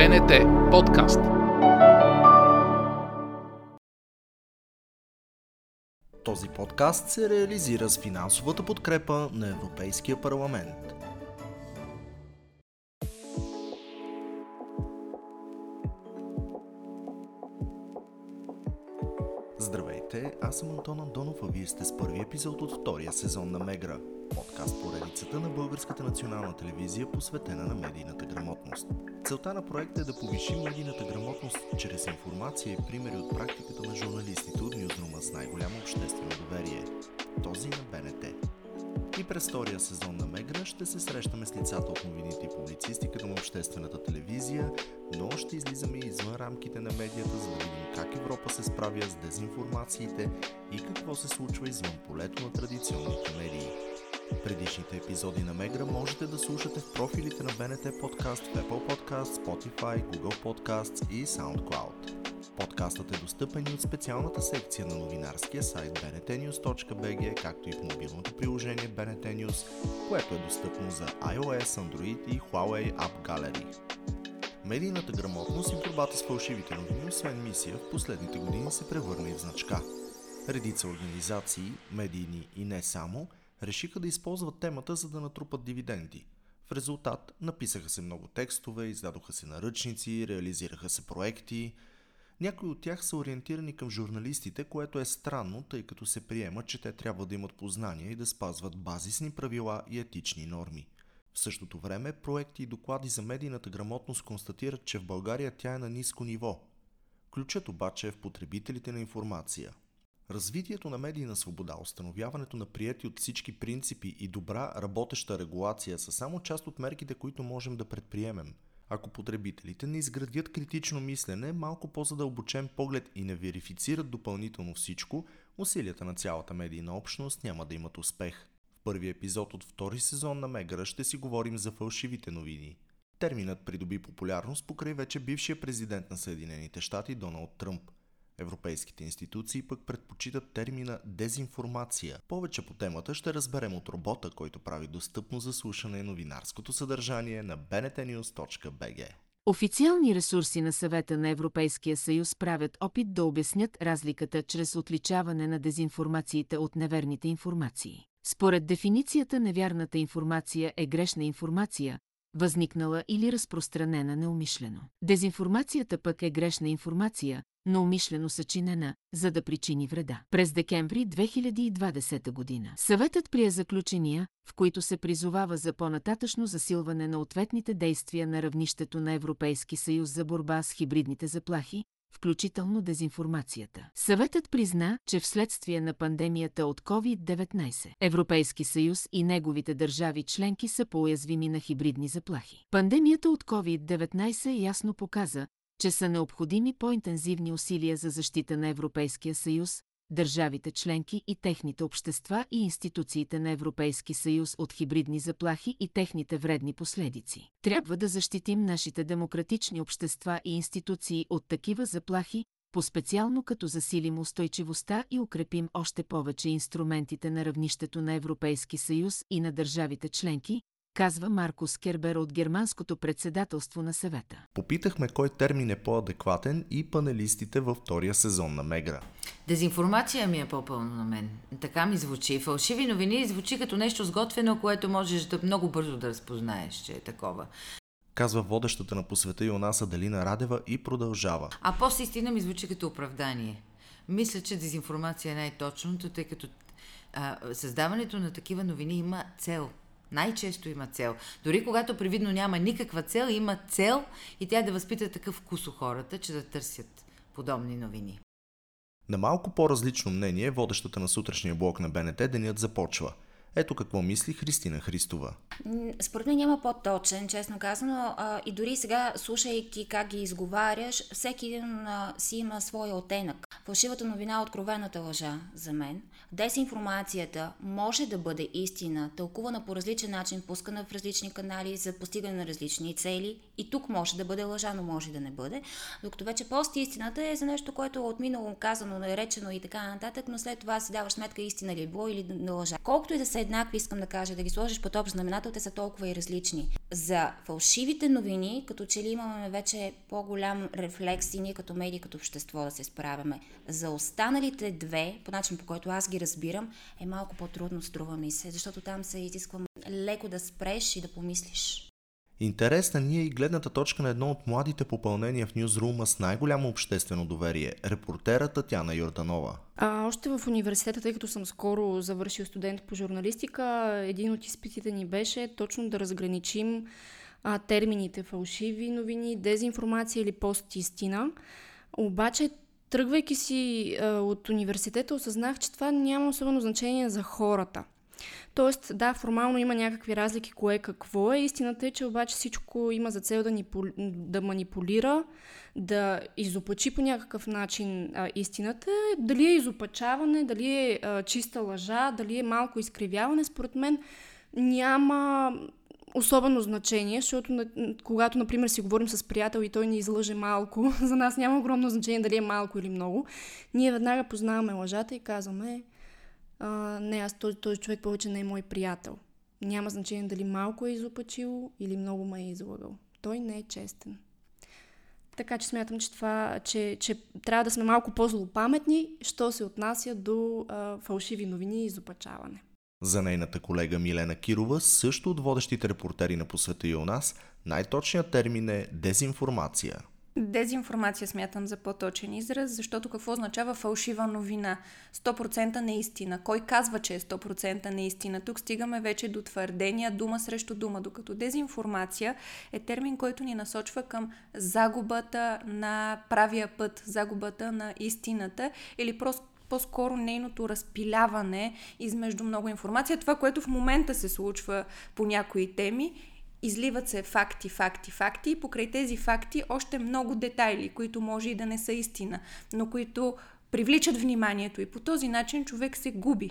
БНТ подкаст. Този подкаст се реализира с финансовата подкрепа на Европейския парламент. Съм Антон Антонов, а вие сте с първи епизод от втория сезон на Мегра, подкаст поредицата на Българската национална телевизия, посветена на медийната грамотност. Целта на проекта е да повиши медийната грамотност чрез информация и примери от практиката на журналистите от Ньюзрума с най-голямо обществено доверие. Този на БНТ. И през втория сезон на Мегра ще се срещаме с лицата от новините и публицистиката на обществената телевизия, но ще излизаме извън рамките на медията, за да видим как Европа се справя с дезинформациите и какво се случва извън полето на традиционните медии. Предишните епизоди на Мегра можете да слушате в профилите на Подкаст в Apple Podcast, Spotify, Google Podcasts и SoundCloud. Подкастът е достъпен и от специалната секция на новинарския сайт bntnews.bg, както и в мобилното приложение BNT News, което е достъпно за iOS, Android и Huawei App Gallery. Медийната грамотност и борбата с фалшивите новини, освен мисия, в последните години се превърна и в значка. Редица организации, медийни и не само, решиха да използват темата, за да натрупат дивиденди. В резултат написаха се много текстове, издадоха се наръчници, реализираха се проекти. Някои от тях са ориентирани към журналистите, което е странно, тъй като се приема, че те трябва да имат познания и да спазват базисни правила и етични норми. В същото време, проекти и доклади за медийната грамотност констатират, че в България тя е на ниско ниво. Ключът обаче е в потребителите на информация. Развитието на медийна свобода, установяването на прияти от всички принципи и добра работеща регулация са само част от мерките, които можем да предприемем. Ако потребителите не изградят критично мислене, малко по-задълбочен поглед и не верифицират допълнително всичко, усилията на цялата медийна общност няма да имат успех. Първи епизод от втори сезон на Мегра ще си говорим за фалшивите новини. Терминът придоби популярност покрай вече бившия президент на Съединените щати Доналд Тръмп – Европейските институции пък предпочитат термина дезинформация. Повече по темата ще разберем от робота, който прави достъпно за слушане новинарското съдържание на bnetnews.bg. Официални ресурси на съвета на Европейския съюз правят опит да обяснят разликата чрез отличаване на дезинформациите от неверните информации. Според дефиницията невярната информация е грешна информация, възникнала или разпространена неумишлено. Дезинформацията пък е грешна информация, но умишлено съчинена, за да причини вреда. През декември 2020 година съветът прие заключения, в които се призовава за по-нататъчно засилване на ответните действия на равнището на Европейски съюз за борба с хибридните заплахи, включително дезинформацията. Съветът призна, че вследствие на пандемията от COVID-19 Европейски съюз и неговите държави членки са по-уязвими на хибридни заплахи. Пандемията от COVID-19 ясно показа, че са необходими по-интензивни усилия за защита на Европейския съюз, държавите членки и техните общества и институциите на Европейски съюз от хибридни заплахи и техните вредни последици. Трябва да защитим нашите демократични общества и институции от такива заплахи, по-специално като засилим устойчивостта и укрепим още повече инструментите на равнището на Европейски съюз и на държавите членки, казва Маркус Кербер от германското председателство на съвета. Попитахме кой термин е по-адекватен и панелистите във втория сезон на Мегра. Дезинформация ми е по-пълно на мен. Така ми звучи. Фалшиви новини звучи като нещо сготвено, което можеш да много бързо да разпознаеш, че е такова. Казва водещата на посвета и у нас Аделина Радева и продължава. А после истина ми звучи като оправдание. Мисля, че дезинформация е най-точното, тъй като а, създаването на такива новини има цел – най-често има цел. Дори когато привидно няма никаква цел, има цел и тя да възпита такъв вкус у хората, че да търсят подобни новини. На малко по-различно мнение, водещата на сутрешния блок на БНТ денят започва. Ето какво мисли Христина Христова. Според мен няма по-точен, честно казано. И дори сега, слушайки как ги изговаряш, всеки един си има своя оттенък. Фалшивата новина е откровената лъжа за мен. Дезинформацията може да бъде истина, тълкувана по различен начин, пускана в различни канали за постигане на различни цели. И тук може да бъде лъжа, но може да не бъде. Докато вече пост истината е за нещо, което е отминало, казано, наречено и така нататък, но след това си даваш сметка истина ли е било или не лъжа. Колкото и да са еднакви, искам да кажа, да ги сложиш под общ знаменател, те са толкова и различни. За фалшивите новини, като че ли имаме вече по-голям рефлекс и ние като медии, като общество да се справяме. За останалите две, по начин по който аз ги разбирам, е малко по-трудно, струва ми се, защото там се изисква леко да спреш и да помислиш. Интересна ни е и гледната точка на едно от младите попълнения в Ньюзрума с най-голямо обществено доверие – репортера Татяна Йорданова. А, още в университета, тъй като съм скоро завършил студент по журналистика, един от изпитите ни беше точно да разграничим а, термините фалшиви новини, дезинформация или пост-истина. Обаче, тръгвайки си а, от университета, осъзнах, че това няма особено значение за хората. Тоест, да, формално има някакви разлики, кое какво е. Истината е, че обаче всичко има за цел да, ни, да манипулира, да изопачи по някакъв начин а, истината. Дали е изопачаване, дали е а, чиста лъжа, дали е малко изкривяване, според мен няма особено значение, защото когато, например, си говорим с приятел и той ни излъже малко, за нас няма огромно значение дали е малко или много, ние веднага познаваме лъжата и казваме, а, не, аз този, този човек повече не е мой приятел. Няма значение дали малко е изопачил или много ме е излагал. Той не е честен. Така че смятам, че, това, че, че трябва да сме малко по-злопаметни, що се отнася до а, фалшиви новини и изопачаване. За нейната колега Милена Кирова, също от водещите репортери на посвета и у нас, най-точният термин е дезинформация. Дезинформация смятам за по-точен израз, защото какво означава фалшива новина? 100% неистина. Кой казва, че е 100% неистина? Тук стигаме вече до твърдения дума срещу дума, докато дезинформация е термин, който ни насочва към загубата на правия път, загубата на истината или просто по-скоро нейното разпиляване измежду много информация. Това, което в момента се случва по някои теми, изливат се факти, факти, факти и покрай тези факти още много детайли, които може и да не са истина, но които привличат вниманието и по този начин човек се губи.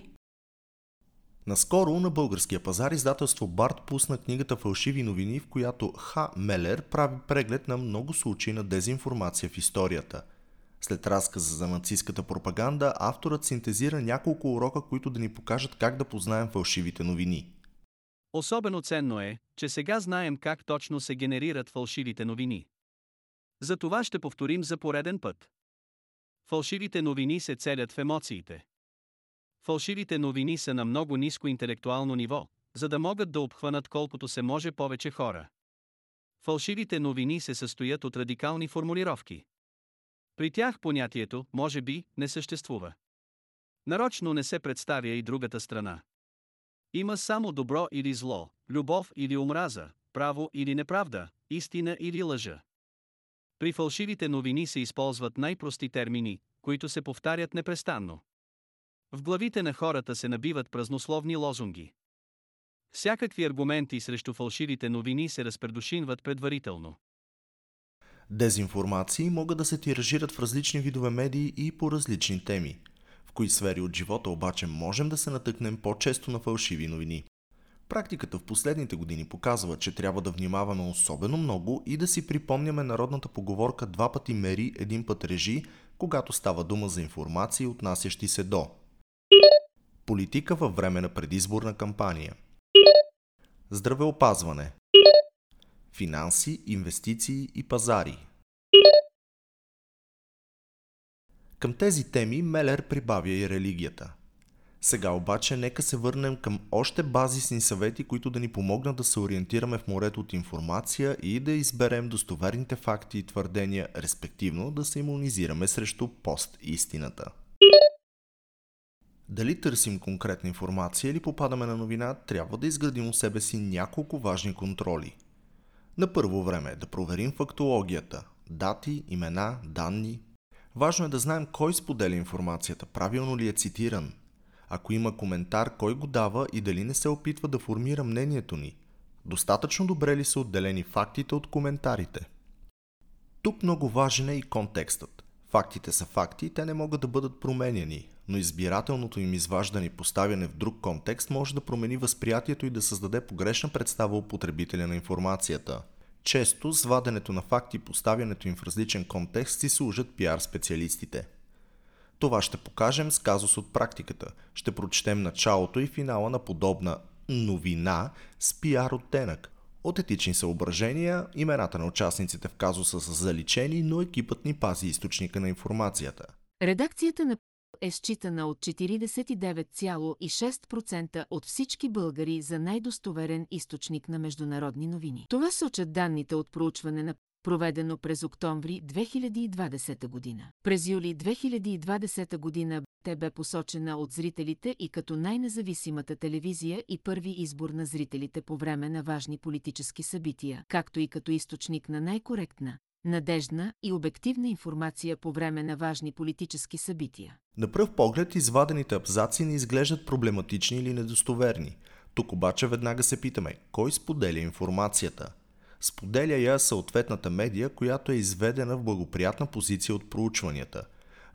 Наскоро на българския пазар издателство Барт пусна книгата Фалшиви новини, в която Ха Мелер прави преглед на много случаи на дезинформация в историята – след разказа за нацистската пропаганда, авторът синтезира няколко урока, които да ни покажат как да познаем фалшивите новини. Особено ценно е, че сега знаем как точно се генерират фалшивите новини. За това ще повторим за пореден път. Фалшивите новини се целят в емоциите. Фалшивите новини са на много ниско интелектуално ниво, за да могат да обхванат колкото се може повече хора. Фалшивите новини се състоят от радикални формулировки. При тях понятието, може би, не съществува. Нарочно не се представя и другата страна. Има само добро или зло, любов или омраза, право или неправда, истина или лъжа. При фалшивите новини се използват най-прости термини, които се повтарят непрестанно. В главите на хората се набиват празнословни лозунги. Всякакви аргументи срещу фалшивите новини се разпредушинват предварително. Дезинформации могат да се тиражират в различни видове медии и по различни теми. В кои сфери от живота обаче можем да се натъкнем по-често на фалшиви новини. Практиката в последните години показва, че трябва да внимаваме особено много и да си припомняме народната поговорка два пъти мери, един път режи, когато става дума за информации, отнасящи се до Политика във време на предизборна кампания Здравеопазване финанси, инвестиции и пазари. Към тези теми Мелер прибавя и религията. Сега обаче нека се върнем към още базисни съвети, които да ни помогнат да се ориентираме в морето от информация и да изберем достоверните факти и твърдения, респективно да се иммунизираме срещу пост-истината. Дали търсим конкретна информация или попадаме на новина, трябва да изградим у себе си няколко важни контроли – на първо време да проверим фактологията, дати, имена, данни. Важно е да знаем кой споделя информацията, правилно ли е цитиран. Ако има коментар, кой го дава и дали не се опитва да формира мнението ни. Достатъчно добре ли са отделени фактите от коментарите. Тук много важен е и контекстът. Фактите са факти и те не могат да бъдат променяни, но избирателното им изваждане и поставяне в друг контекст може да промени възприятието и да създаде погрешна представа у потребителя на информацията. Често с ваденето на факти и поставянето им в различен контекст си служат пиар специалистите. Това ще покажем с казус от практиката. Ще прочетем началото и финала на подобна новина с пиар оттенък. От етични съображения, имената на участниците в казуса са заличени, но екипът ни пази източника на информацията. Редакцията на е считана от 49,6% от всички българи за най-достоверен източник на международни новини. Това сочат данните от проучване на проведено през октомври 2020 година. През юли 2020 година те бе посочена от зрителите и като най-независимата телевизия и първи избор на зрителите по време на важни политически събития, както и като източник на най-коректна, надежна и обективна информация по време на важни политически събития. На пръв поглед извадените абзаци не изглеждат проблематични или недостоверни. Тук обаче веднага се питаме, кой споделя информацията? Споделя я съответната медия, която е изведена в благоприятна позиция от проучванията.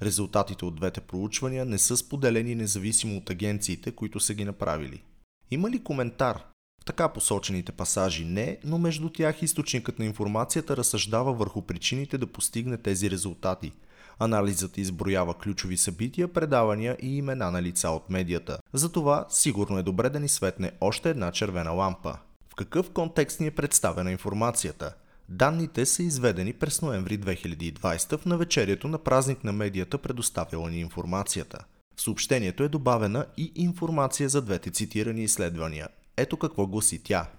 Резултатите от двете проучвания не са споделени независимо от агенциите, които са ги направили. Има ли коментар? Така посочените пасажи не, но между тях източникът на информацията разсъждава върху причините да постигне тези резултати. Анализът изброява ключови събития, предавания и имена на лица от медията. Затова сигурно е добре да ни светне още една червена лампа. В какъв контекст ни е представена информацията? Данните са изведени през ноември 2020 в навечерието на празник на медията, предоставила ни информацията. В съобщението е добавена и информация за двете цитирани изследвания. Ето какво гласи тя.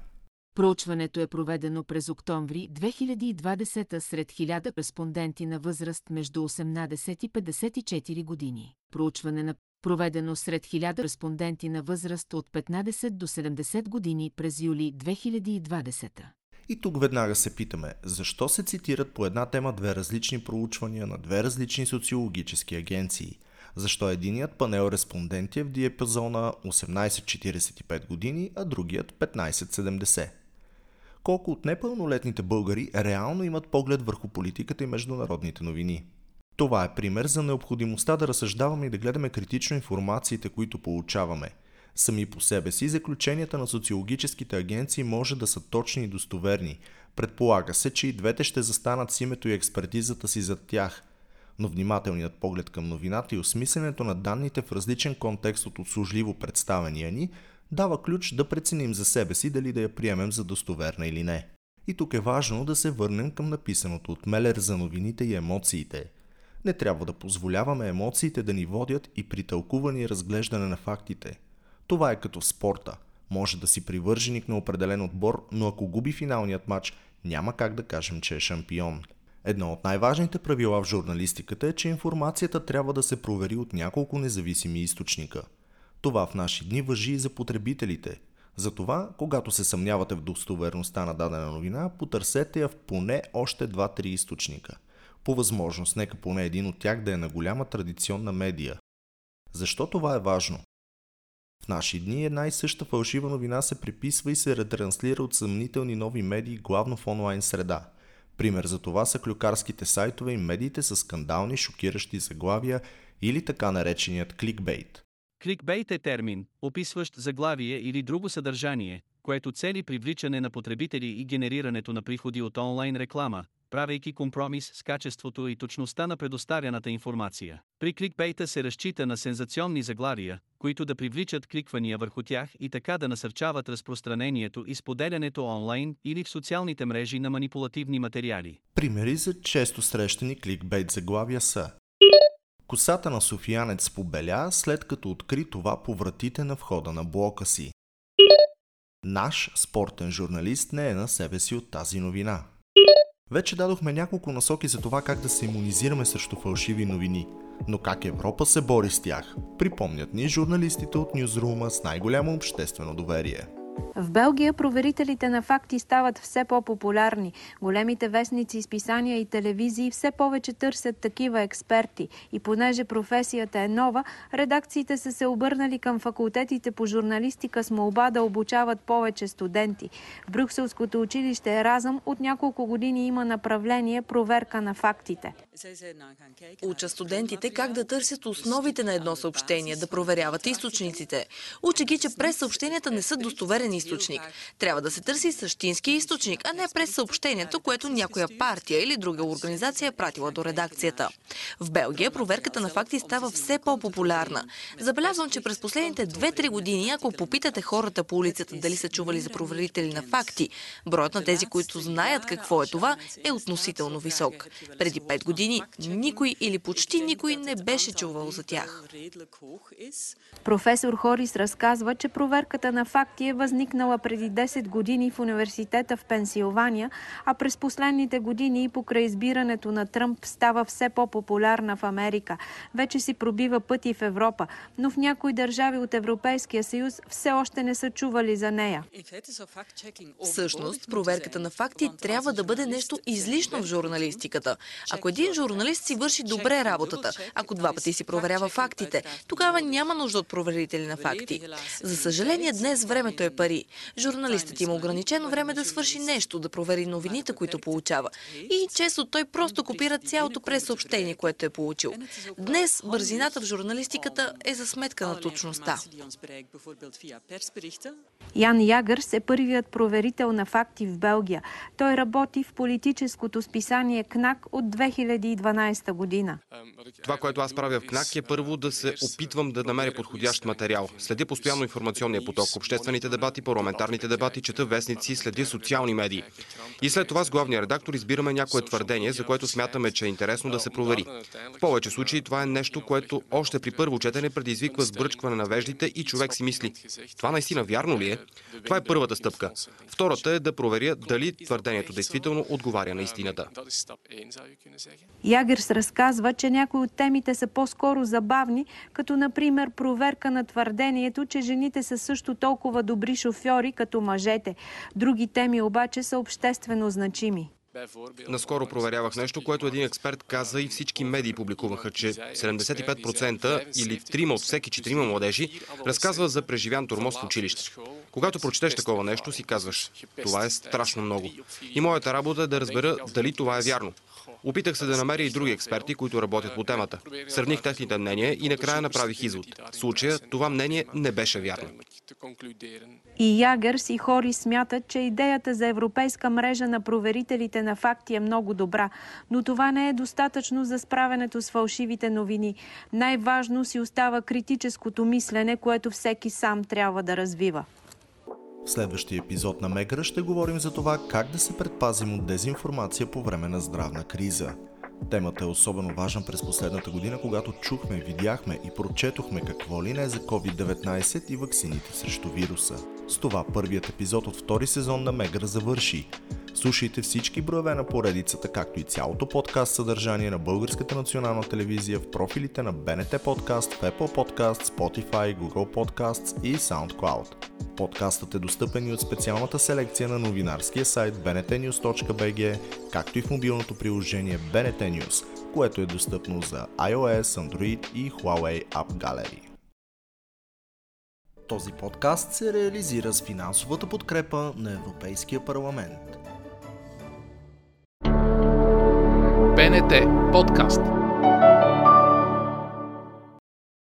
Проучването е проведено през октомври 2020 сред 1000 респонденти на възраст между 18 и 54 години. Проучване на проведено сред 1000 респонденти на възраст от 15 до 70 години през юли 2020. И тук веднага се питаме, защо се цитират по една тема две различни проучвания на две различни социологически агенции? Защо единият панел респонденти е в диапазона 18-45 години, а другият 15-70? Колко от непълнолетните българи реално имат поглед върху политиката и международните новини? Това е пример за необходимостта да разсъждаваме и да гледаме критично информациите, които получаваме. Сами по себе си заключенията на социологическите агенции може да са точни и достоверни. Предполага се, че и двете ще застанат с името и експертизата си зад тях. Но внимателният поглед към новината и осмисленето на данните в различен контекст от услужливо представения ни дава ключ да преценим за себе си дали да я приемем за достоверна или не. И тук е важно да се върнем към написаното от Мелер за новините и емоциите – не трябва да позволяваме емоциите да ни водят и при тълкуване и разглеждане на фактите. Това е като в спорта. Може да си привърженик на определен отбор, но ако губи финалният матч, няма как да кажем, че е шампион. Едно от най-важните правила в журналистиката е, че информацията трябва да се провери от няколко независими източника. Това в наши дни въжи и за потребителите. Затова, когато се съмнявате в достоверността на дадена новина, потърсете я в поне още 2-3 източника – по възможност, нека поне един от тях да е на голяма традиционна медия. Защо това е важно? В наши дни една и съща фалшива новина се приписва и се ретранслира от съмнителни нови медии, главно в онлайн среда. Пример за това са клюкарските сайтове и медиите с скандални, шокиращи заглавия или така нареченият кликбейт. Кликбейт е термин, описващ заглавие или друго съдържание, което цели привличане на потребители и генерирането на приходи от онлайн реклама, правейки компромис с качеството и точността на предоставяната информация. При кликбейта се разчита на сензационни заглавия, които да привличат кликвания върху тях и така да насърчават разпространението и споделянето онлайн или в социалните мрежи на манипулативни материали. Примери за често срещани кликбейт заглавия са Косата на Софиянец побеля, след като откри това по вратите на входа на блока си. Наш спортен журналист не е на себе си от тази новина. Вече дадохме няколко насоки за това как да се иммунизираме срещу фалшиви новини. Но как Европа се бори с тях? Припомнят ни журналистите от Ньюзрума с най-голямо обществено доверие. В Белгия проверителите на факти стават все по-популярни. Големите вестници, изписания и телевизии все повече търсят такива експерти. И понеже професията е нова, редакциите са се обърнали към факултетите по журналистика с молба да обучават повече студенти. В Брюкселското училище Еразъм от няколко години има направление проверка на фактите. Уча студентите как да търсят основите на едно съобщение, да проверяват източниците. Уча ги, че през съобщенията не са достоверен източник. Трябва да се търси същински източник, а не през съобщението, което някоя партия или друга организация е пратила до редакцията. В Белгия проверката на факти става все по-популярна. Забелязвам, че през последните 2-3 години, ако попитате хората по улицата дали са чували за проверители на факти, броят на тези, които знаят какво е това, е относително висок. Преди 5 години никой или почти никой не беше чувал за тях. Професор Хорис разказва, че проверката на факти е възникнала преди 10 години в университета в Пенсилвания, а през последните години и покрай избирането на Тръмп става все по-популярна в Америка. Вече си пробива пъти в Европа, но в някои държави от Европейския съюз все още не са чували за нея. Всъщност, проверката на факти трябва да бъде нещо излишно в журналистиката. Ако един журналист си върши добре работата, ако два пъти си проверява фактите, тогава няма нужда от проверители на факти. За съжаление, днес времето е пари. Журналистът има ограничено време да свърши нещо, да провери новините, които получава. И често той просто копира цялото пресъобщение, което е получил. Днес бързината в журналистиката е за сметка на точността. Ян Ягърс е първият проверител на факти в Белгия. Той работи в политическото списание КНАК от 2012 година. Това, което аз правя в КНАК е първо да се опитвам да намеря подходящ материал. Следя постоянно информационния поток, обществените дебати, парламентарните дебати, чета вестници, следя социални медии. И след това с главния редактор избираме някое твърдение, за което смятаме, че е интересно да се провери. В повече случаи това е нещо, което още при първо четене предизвиква сбръчкване на веждите и човек си мисли, това наистина вярно ли е? Това е първата стъпка. Втората е да проверя дали твърдението действително отговаря на истината. Ягерс разказва, че някои от темите са по-скоро забавни, като например проверка на твърдението, че жените са също толкова добри шофьори като мъжете. Други теми обаче са обществено значими. Наскоро проверявах нещо, което един експерт каза и всички медии публикуваха, че 75% или 3 от всеки 4 младежи разказват за преживян тормоз в училище. Когато прочетеш такова нещо, си казваш, това е страшно много. И моята работа е да разбера дали това е вярно. Опитах се да намеря и други експерти, които работят по темата. Сравних техните мнения и накрая направих извод. В случая това мнение не беше вярно. И Ягърс и Хори смятат, че идеята за европейска мрежа на проверителите на факти е много добра, но това не е достатъчно за справенето с фалшивите новини. Най-важно си остава критическото мислене, което всеки сам трябва да развива. В следващия епизод на Мегра ще говорим за това как да се предпазим от дезинформация по време на здравна криза. Темата е особено важна през последната година, когато чухме, видяхме и прочетохме какво ли не е за COVID-19 и ваксините срещу вируса. С това първият епизод от втори сезон на Мегра завърши. Слушайте всички броеве на поредицата, както и цялото подкаст съдържание на Българската национална телевизия в профилите на BNT Podcast, в Apple Podcast, Spotify, Google Podcasts и SoundCloud. Подкастът е достъпен и от специалната селекция на новинарския сайт bntnews.bg, както и в мобилното приложение BNT News, което е достъпно за iOS, Android и Huawei App Gallery. Този подкаст се реализира с финансовата подкрепа на Европейския парламент. БНТ подкаст.